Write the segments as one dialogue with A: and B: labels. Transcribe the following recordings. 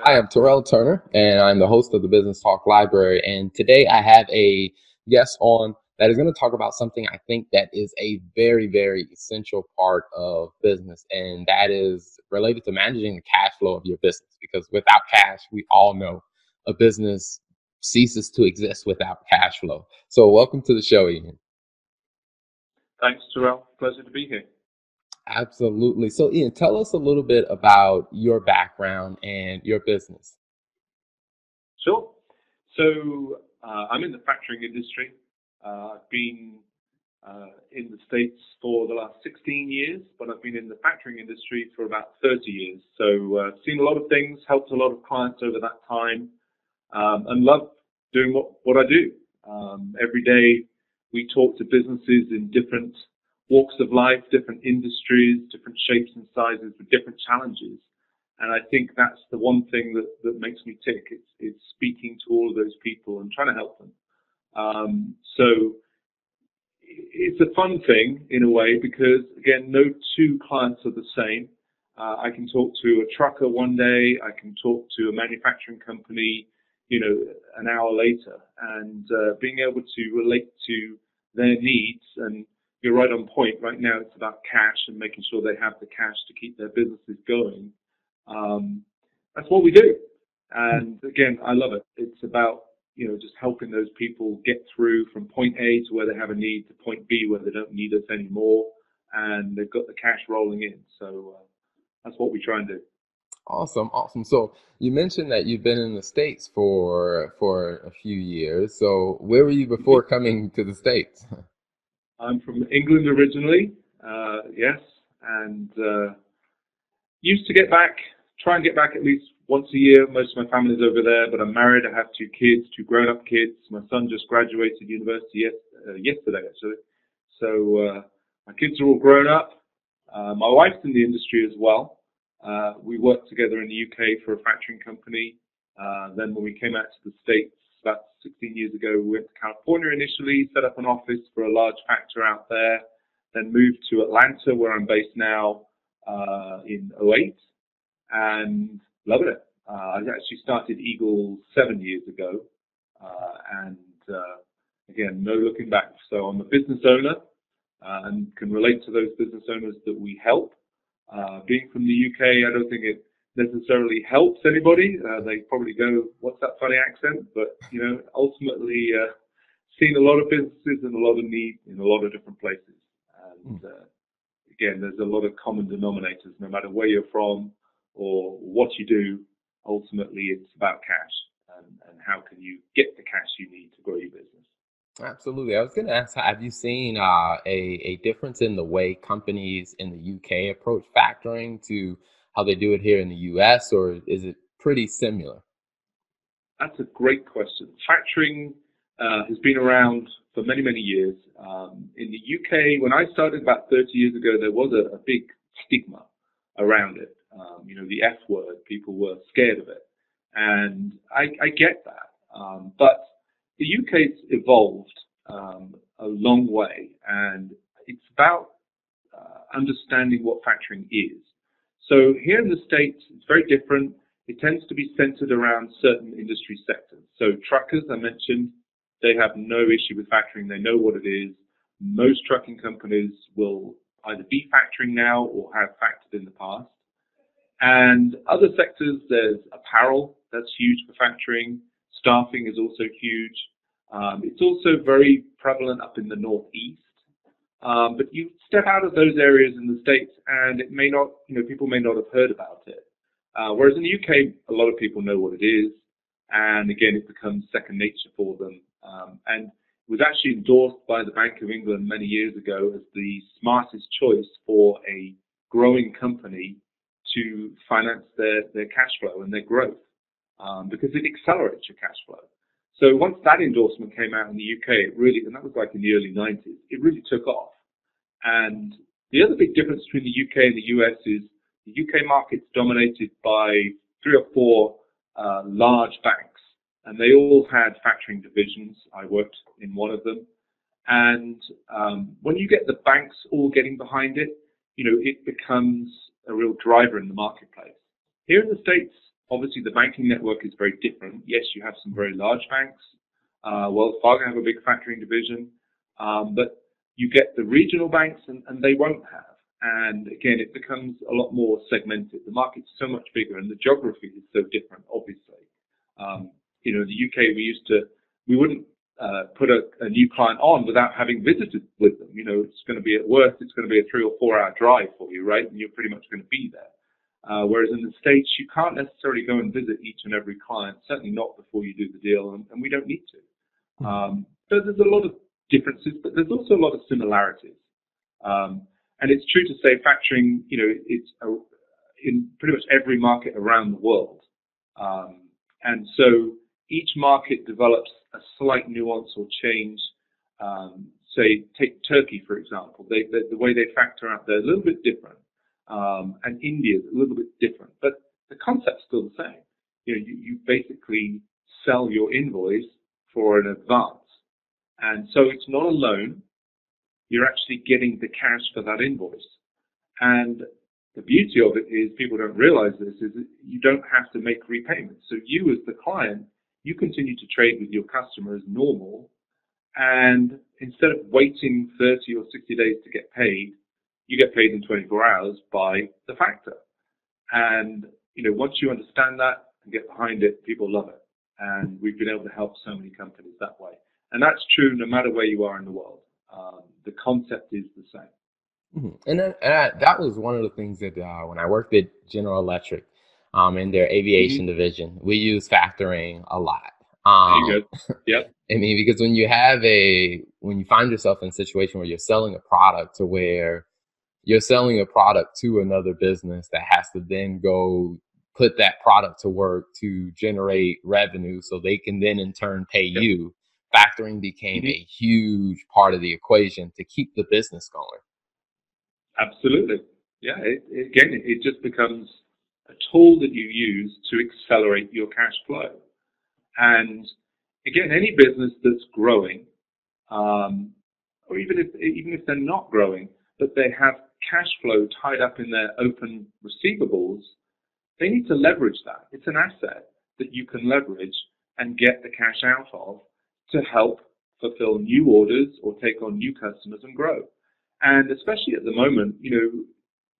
A: Hi, I'm Terrell Turner, and I'm the host of the Business Talk Library. And today I have a guest on that is going to talk about something I think that is a very, very essential part of business, and that is related to managing the cash flow of your business. Because without cash, we all know a business ceases to exist without cash flow. So, welcome to the show, Ian.
B: Thanks, Terrell. Pleasure to be here.
A: Absolutely. So, Ian, tell us a little bit about your background and your business.
B: Sure. So, uh, I'm in the factoring industry. Uh, I've been uh, in the States for the last 16 years, but I've been in the factoring industry for about 30 years. So, uh, seen a lot of things, helped a lot of clients over that time, um, and love doing what, what I do. Um, every day we talk to businesses in different walks of life, different industries, different shapes and sizes with different challenges. And I think that's the one thing that, that makes me tick. It's, it's speaking to all of those people and trying to help them. Um, so it's a fun thing in a way because again, no two clients are the same. Uh, I can talk to a trucker one day. I can talk to a manufacturing company, you know, an hour later, and uh, being able to relate to their needs and you're right on point. Right now, it's about cash and making sure they have the cash to keep their businesses going. Um, that's what we do. And again, I love it. It's about you know just helping those people get through from point A to where they have a need to point B where they don't need us anymore, and they've got the cash rolling in. So uh, that's what we try and do.
A: Awesome, awesome. So you mentioned that you've been in the states for for a few years. So where were you before coming to the states?
B: I'm from England originally, uh, yes, and uh, used to get back, try and get back at least once a year. Most of my family's over there, but I'm married. I have two kids, two grown-up kids. My son just graduated university yes, uh, yesterday, actually. So uh, my kids are all grown up. Uh, my wife's in the industry as well. Uh, we worked together in the UK for a factoring company. then when we came out to the States, about 16 years ago, we went to California initially, set up an office for a large factor out there, then moved to Atlanta, where I'm based now, uh, in 08, and loving it. Uh, I actually started Eagle seven years ago, uh, and uh, again, no looking back. So I'm a business owner uh, and can relate to those business owners that we help. Uh, being from the UK, I don't think it necessarily helps anybody. Uh, they probably go, "What's that funny accent?" But you know, ultimately, uh, seen a lot of businesses and a lot of need in a lot of different places. And uh, again, there's a lot of common denominators, no matter where you're from or what you do. Ultimately, it's about cash and, and how can you get the cash you need to grow your business.
A: Absolutely. I was going to ask, have you seen uh, a, a difference in the way companies in the UK approach factoring to how they do it here in the US, or is it pretty similar?
B: That's a great question. Factoring uh, has been around for many, many years. Um, in the UK, when I started about 30 years ago, there was a, a big stigma around it. Um, you know, the F word, people were scared of it. And I, I get that. Um, but the UK's evolved um, a long way, and it's about uh, understanding what factoring is. So here in the States, it's very different. It tends to be centered around certain industry sectors. So truckers, I mentioned, they have no issue with factoring. They know what it is. Most trucking companies will either be factoring now or have factored in the past. And other sectors, there's apparel, that's huge for factoring. Staffing is also huge. Um, it's also very prevalent up in the Northeast. Um, but you step out of those areas in the States and it may not, you know, people may not have heard about it. Uh, whereas in the UK, a lot of people know what it is. And again, it becomes second nature for them. Um, and it was actually endorsed by the Bank of England many years ago as the smartest choice for a growing company to finance their, their cash flow and their growth um, because it accelerates your cash flow. So once that endorsement came out in the UK, it really, and that was like in the early 90s, it really took off. And the other big difference between the UK and the US is the UK market's dominated by three or four uh, large banks, and they all had factoring divisions. I worked in one of them. And um, when you get the banks all getting behind it, you know, it becomes a real driver in the marketplace. Here in the States, obviously the banking network is very different. Yes, you have some very large banks. Uh, Wells Fargo have a big factoring division, um, but you get the regional banks and, and they won't have. And again, it becomes a lot more segmented. The market's so much bigger and the geography is so different, obviously. Um, you know, in the UK, we used to, we wouldn't uh, put a, a, new client on without having visited with them. You know, it's going to be at worst, it's going to be a three or four hour drive for you, right? And you're pretty much going to be there. Uh, whereas in the States, you can't necessarily go and visit each and every client, certainly not before you do the deal, and, and we don't need to. Hmm. Um, so there's a lot of differences, but there's also a lot of similarities. Um, and it's true to say factoring, you know, it's a, in pretty much every market around the world. Um, and so each market develops a slight nuance or change. Um, say, take Turkey, for example. They, they, the way they factor out, they're a little bit different. Um, and India is a little bit different, but the concept's still the same. You know, you, you basically sell your invoice for an advance. And so it's not a loan. You're actually getting the cash for that invoice. And the beauty of it is people don't realize this is you don't have to make repayments. So you as the client, you continue to trade with your customer as normal. And instead of waiting 30 or 60 days to get paid, you get paid in 24 hours by the factor. And, you know, once you understand that and get behind it, people love it. And we've been able to help so many companies that way. And that's true no matter where you are in the world. Um, the concept is the same.
A: Mm-hmm. And, then, uh, that was one of the things that uh, when I worked at General Electric um, in their aviation mm-hmm. division, we use factoring a lot.
B: Um. Yep.
A: I mean, because when you have a, when you find yourself in a situation where you're selling a product to where you're selling a product to another business that has to then go put that product to work to generate revenue so they can then in turn pay yep. you factoring became mm-hmm. a huge part of the equation to keep the business going
B: absolutely yeah it, it, again it just becomes a tool that you use to accelerate your cash flow and again any business that's growing um, or even if even if they're not growing but they have cash flow tied up in their open receivables, they need to leverage that. It's an asset that you can leverage and get the cash out of to help fulfill new orders or take on new customers and grow. And especially at the moment, you know,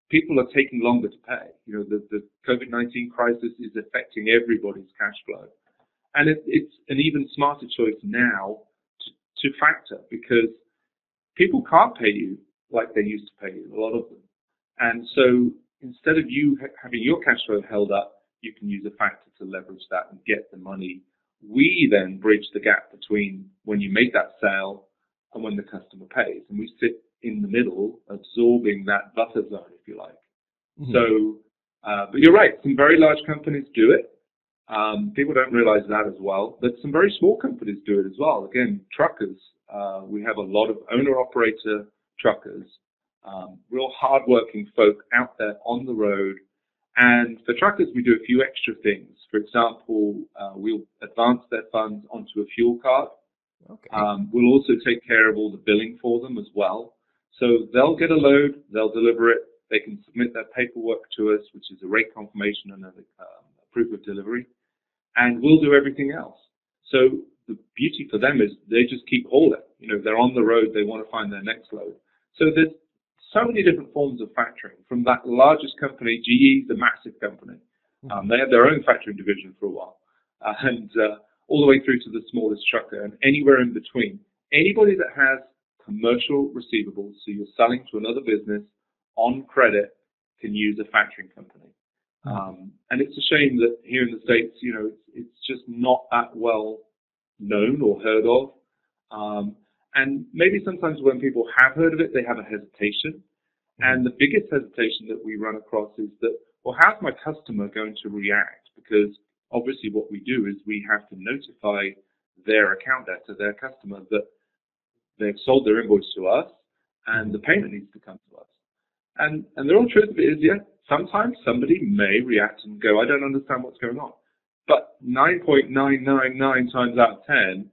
B: people are taking longer to pay. You know, the, the COVID-19 crisis is affecting everybody's cash flow. And it, it's an even smarter choice now to, to factor because people can't pay you like they used to pay a lot of them. And so instead of you ha- having your cash flow held up, you can use a factor to leverage that and get the money. We then bridge the gap between when you make that sale and when the customer pays. And we sit in the middle, absorbing that buffer zone, if you like. Mm-hmm. So, uh, but you're right, some very large companies do it. Um, people don't realize that as well, but some very small companies do it as well. Again, truckers, uh, we have a lot of owner operator truckers, um, real hardworking folk out there on the road. And for truckers, we do a few extra things. For example, uh, we'll advance their funds onto a fuel card. Okay. Um, we'll also take care of all the billing for them as well. So they'll get a load, they'll deliver it, they can submit their paperwork to us, which is a rate confirmation and a, um, a proof of delivery, and we'll do everything else. So the beauty for them is they just keep hauling. You know, they're on the road, they want to find their next load. So there's so many different forms of factoring from that largest company, GE, the massive company. Hmm. Um, they had their own factoring division for a while, uh, and uh, all the way through to the smallest trucker and anywhere in between. Anybody that has commercial receivables, so you're selling to another business on credit, can use a factoring company. Hmm. Um, and it's a shame that here in the States, you know, it's, it's just not that well known or heard of. Um, and maybe sometimes when people have heard of it, they have a hesitation. Mm-hmm. And the biggest hesitation that we run across is that, well, how's my customer going to react? Because obviously what we do is we have to notify their account debtor, their customer, that they've sold their invoice to us and the payment needs to come to us. And, and the real truth of it is, yeah, sometimes somebody may react and go, I don't understand what's going on. But 9.999 times out of 10,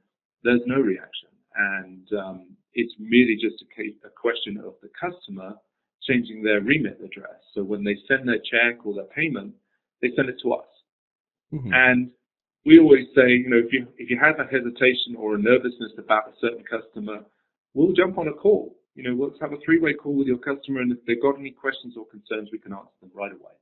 B: there's no reaction and um, it's merely just a, case, a question of the customer changing their remit address. So when they send their check or their payment, they send it to us. Mm-hmm. And we always say, you know, if you if you have a hesitation or a nervousness about a certain customer, we'll jump on a call. You know, let's have a three-way call with your customer, and if they've got any questions or concerns, we can answer them right away.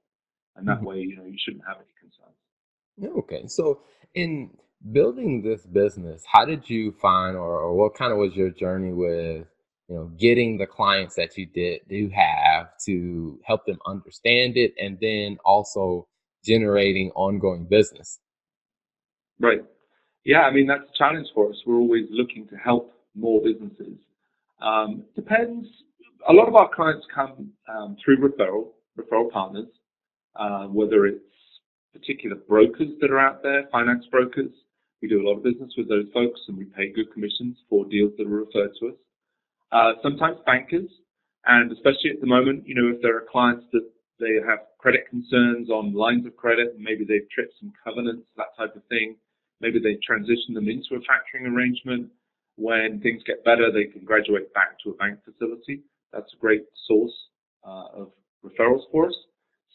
B: And that mm-hmm. way, you know, you shouldn't have any concerns.
A: Okay, so in building this business, how did you find, or, or what kind of was your journey with, you know, getting the clients that you did do have to help them understand it, and then also generating ongoing business?
B: Right. Yeah, I mean that's a challenge for us. We're always looking to help more businesses. Um, depends. A lot of our clients come um, through referral referral partners, uh, whether it's particular brokers that are out there, finance brokers. We do a lot of business with those folks, and we pay good commissions for deals that are referred to us. Uh, sometimes bankers, and especially at the moment, you know, if there are clients that they have credit concerns on lines of credit, maybe they've tripped some covenants, that type of thing. Maybe they transition them into a factoring arrangement. When things get better, they can graduate back to a bank facility. That's a great source uh, of referrals for us.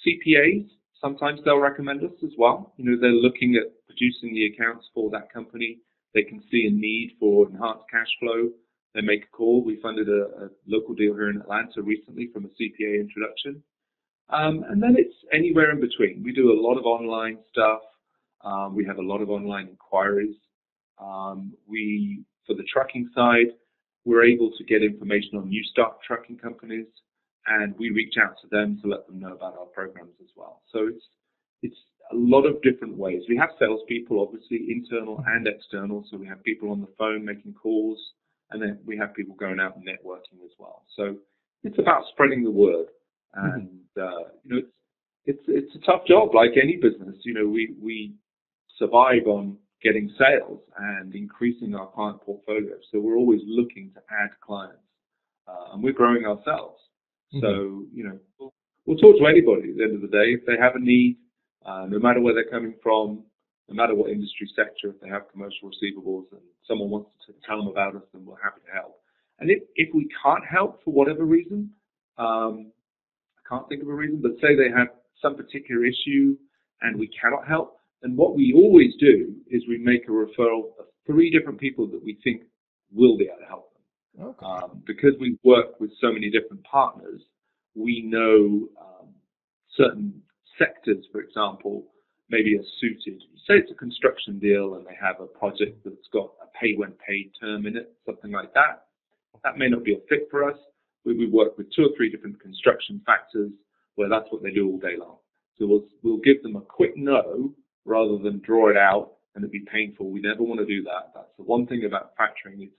B: CPAs, sometimes they'll recommend us as well. You know, they're looking at producing the accounts for that company. They can see a need for enhanced cash flow. They make a call. We funded a, a local deal here in Atlanta recently from a CPA introduction. Um, and then it's anywhere in between. We do a lot of online stuff. Um, we have a lot of online inquiries. Um, we, for the trucking side, we're able to get information on new start trucking companies, and we reach out to them to let them know about our programs as well. So it's it's a lot of different ways. We have salespeople, obviously internal and external. So we have people on the phone making calls, and then we have people going out and networking as well. So it's about spreading the word. Mm-hmm. and uh, you know it's it's it's a tough job like any business. You know we we survive on getting sales and increasing our client portfolio. So we're always looking to add clients, uh, and we're growing ourselves. Mm-hmm. So you know we'll, we'll, talk to anybody at the end of the day if they have a need, uh, no matter where they're coming from, no matter what industry sector. If they have commercial receivables and someone wants to tell them about us, then we're happy to help. And if if we can't help for whatever reason, um, I can't think of a reason, but say they have some particular issue and we cannot help, then what we always do is we make a referral of three different people that we think will be able to help them. Okay. Um, because we work with so many different partners, we know um, certain sectors, for example, maybe are suited. Say it's a construction deal and they have a project that's got a pay when paid term in it, something like that. That may not be a fit for us, we, we work with two or three different construction factors where that's what they do all day long. So we'll, we'll give them a quick no rather than draw it out and it'd be painful. We never want to do that. That's the one thing about factoring is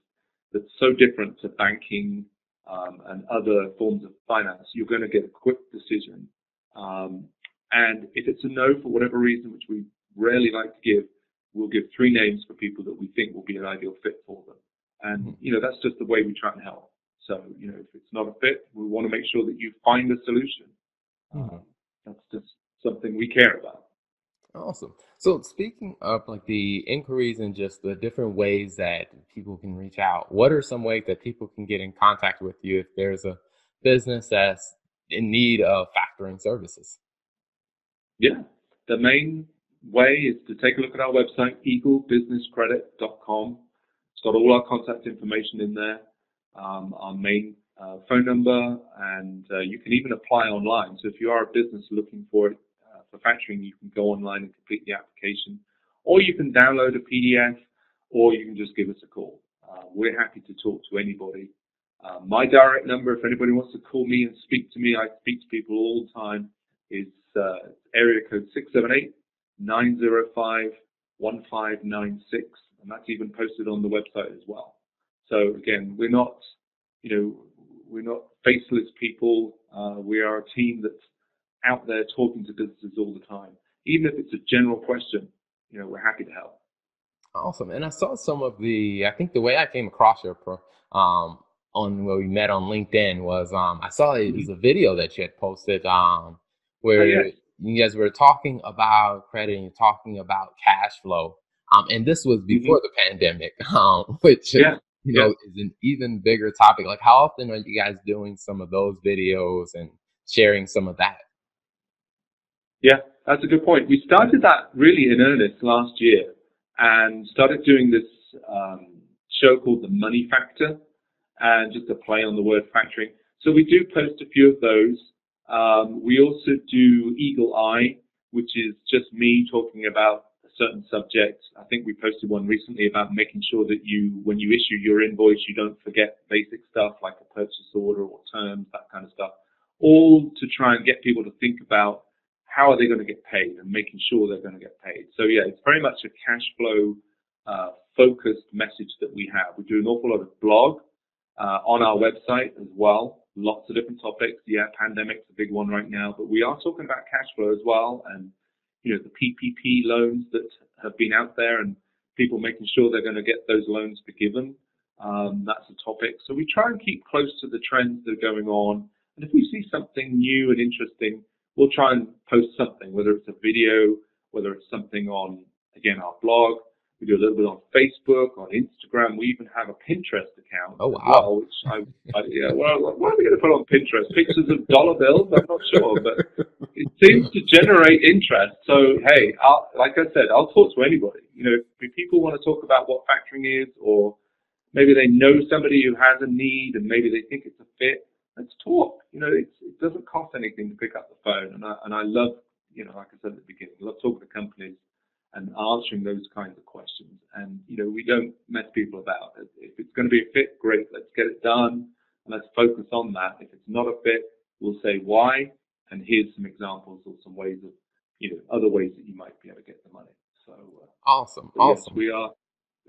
B: that's so different to banking um, and other forms of finance. You're going to get a quick decision. Um, and if it's a no for whatever reason, which we rarely like to give, we'll give three names for people that we think will be an ideal fit for them. And, mm-hmm. you know, that's just the way we try and help. So, you know, if it's not a fit, we want to make sure that you find a solution. Mm-hmm. Um, that's just something we care about.
A: Awesome. So, speaking of like the inquiries and just the different ways that people can reach out, what are some ways that people can get in contact with you if there's a business that's in need of factoring services?
B: Yeah, the main way is to take a look at our website, eaglebusinesscredit.com. It's got all our contact information in there um, our main uh, phone number, and uh, you can even apply online. So if you are a business looking for it uh, for factoring, you can go online and complete the application, or you can download a PDF, or you can just give us a call. Uh, we're happy to talk to anybody. Uh, my direct number, if anybody wants to call me and speak to me, I speak to people all the time, is uh, area code 678 905 1596, and that's even posted on the website as well. So again, we're not, you know, we're not faceless people. Uh, we are a team that's out there talking to businesses all the time. Even if it's a general question, you know, we're happy to help.
A: Awesome. And I saw some of the, I think the way I came across your pro, um, on where we met on LinkedIn was, um, I saw it was mm-hmm. a video that you had posted, um, where oh, yes. you guys were talking about credit and you're talking about cash flow. Um, and this was before mm-hmm. the pandemic, um, which yeah you know, is an even bigger topic. Like, how often are you guys doing some of those videos and sharing some of that?
B: Yeah, That's a good point. We started that really in earnest last year and started doing this um, show called The Money Factor, and just a play on the word factoring. So we do post a few of those. Um, we also do Eagle Eye, which is just me talking about a certain subject. I think we posted one recently about making sure that you, when you issue your invoice, you don't forget basic stuff like a purchase order or terms, that kind of stuff. All to try and get people to think about how are they going to get paid and making sure they're going to get paid. So yeah, it's very much a cash flow uh, focused message that we have. We do an awful lot of blog uh, on our website as well. Lots of different topics. Yeah, pandemic's a big one right now, but we are talking about cash flow as well, and you know the PPP loans that have been out there, and people making sure they're going to get those loans forgiven. Um, that's a topic. So we try and keep close to the trends that are going on, and if we see something new and interesting, we'll try and post something, whether it's a video, whether it's something on, again, our blog. We do a little bit on Facebook, on Instagram. We even have a Pinterest account.
A: Oh, wow.
B: Well, which I, I, yeah, well, what are we going to put on Pinterest? Pictures of dollar bills? I'm not sure, but it seems to generate interest. So, hey, I'll, like I said, I'll talk to anybody. You know, if people want to talk about what factoring is, or maybe they know somebody who has a need and maybe they think it's a fit, let's talk. You know, it doesn't cost anything to pick up the phone, and I and I love, you know, like I said at the beginning, I love talking to companies and answering those kinds of questions. And you know, we don't mess people about. If it's going to be a fit, great, let's get it done, and let's focus on that. If it's not a fit, we'll say why, and here's some examples or some ways of, you know, other ways that you might be able to get the money. So uh,
A: awesome, awesome.
B: Yes, we are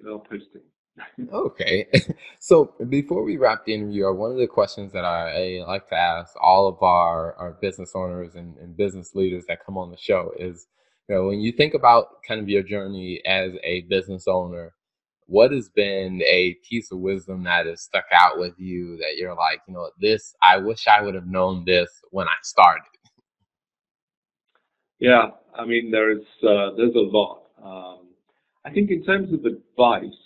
B: we are posting
A: okay. So before we wrap the interview, one of the questions that I, I like to ask all of our, our business owners and, and business leaders that come on the show is, you know, when you think about kind of your journey as a business owner, what has been a piece of wisdom that has stuck out with you that you're like, you know, this, I wish I would have known this when I started?
B: Yeah, I mean, there's, uh, there's a lot. Um, I think in terms of advice,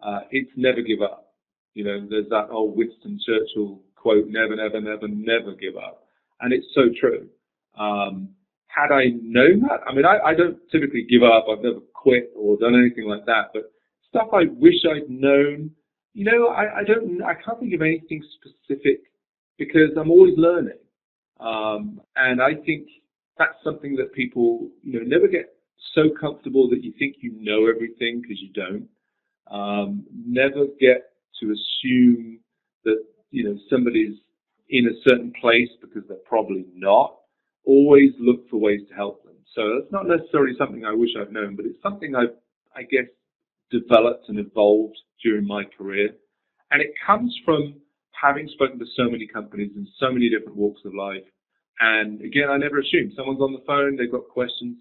B: uh, it's never give up. You know, there's that old Winston Churchill quote, never, never, never, never give up. And it's so true. Um, had I known that, I mean, I, I don't typically give up. I've never quit or done anything like that, but stuff I wish I'd known, you know, I, I don't, I can't think of anything specific because I'm always learning. Um, and I think that's something that people, you know, never get so comfortable that you think you know everything because you don't. Um, never get to assume that you know somebody's in a certain place because they're probably not. Always look for ways to help them. So that's not necessarily something I wish I'd known, but it's something I've, I guess, developed and evolved during my career. And it comes from having spoken to so many companies in so many different walks of life. And again, I never assume someone's on the phone, they've got questions.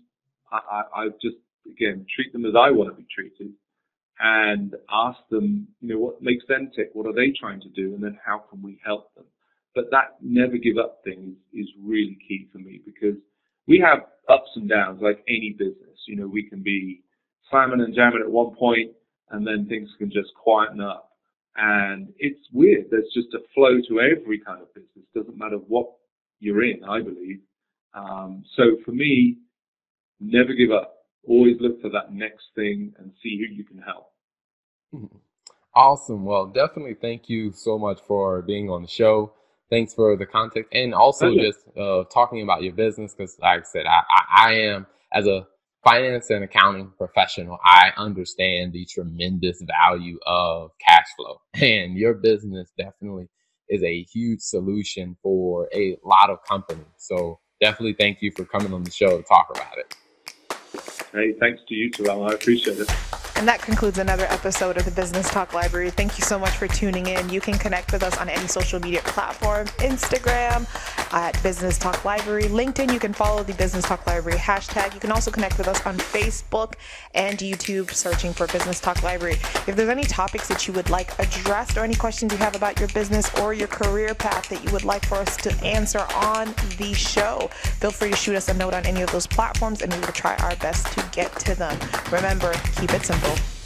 B: I, I, I just, again, treat them as I want to be treated and ask them, you know, what makes them tick? What are they trying to do? And then how can we help them? But that never give up thing is, is really key for me because we have ups and downs like any business. You know, we can be slamming and jamming at one point and then things can just quieten up. And it's weird. There's just a flow to every kind of business. Doesn't matter what you're in, I believe. Um, so for me, never give up always look for that next thing and see who you can help.
A: Awesome. Well, definitely thank you so much for being on the show. Thanks for the context and also just uh, talking about your business because, like I said, I, I, I am as a finance and accounting professional, I understand the tremendous value of cash flow, and your business definitely is a huge solution for a lot of companies. So, definitely thank you for coming on the show to talk about it.
B: Hey, thanks to you, Terrell. I appreciate it.
C: And that concludes another episode of the Business Talk Library. Thank you so much for tuning in. You can connect with us on any social media platform Instagram at Business Talk Library, LinkedIn. You can follow the Business Talk Library hashtag. You can also connect with us on Facebook and YouTube, searching for Business Talk Library. If there's any topics that you would like addressed or any questions you have about your business or your career path that you would like for us to answer on the show, feel free to shoot us a note on any of those platforms and we will try our best to get to them. Remember, keep it simple well.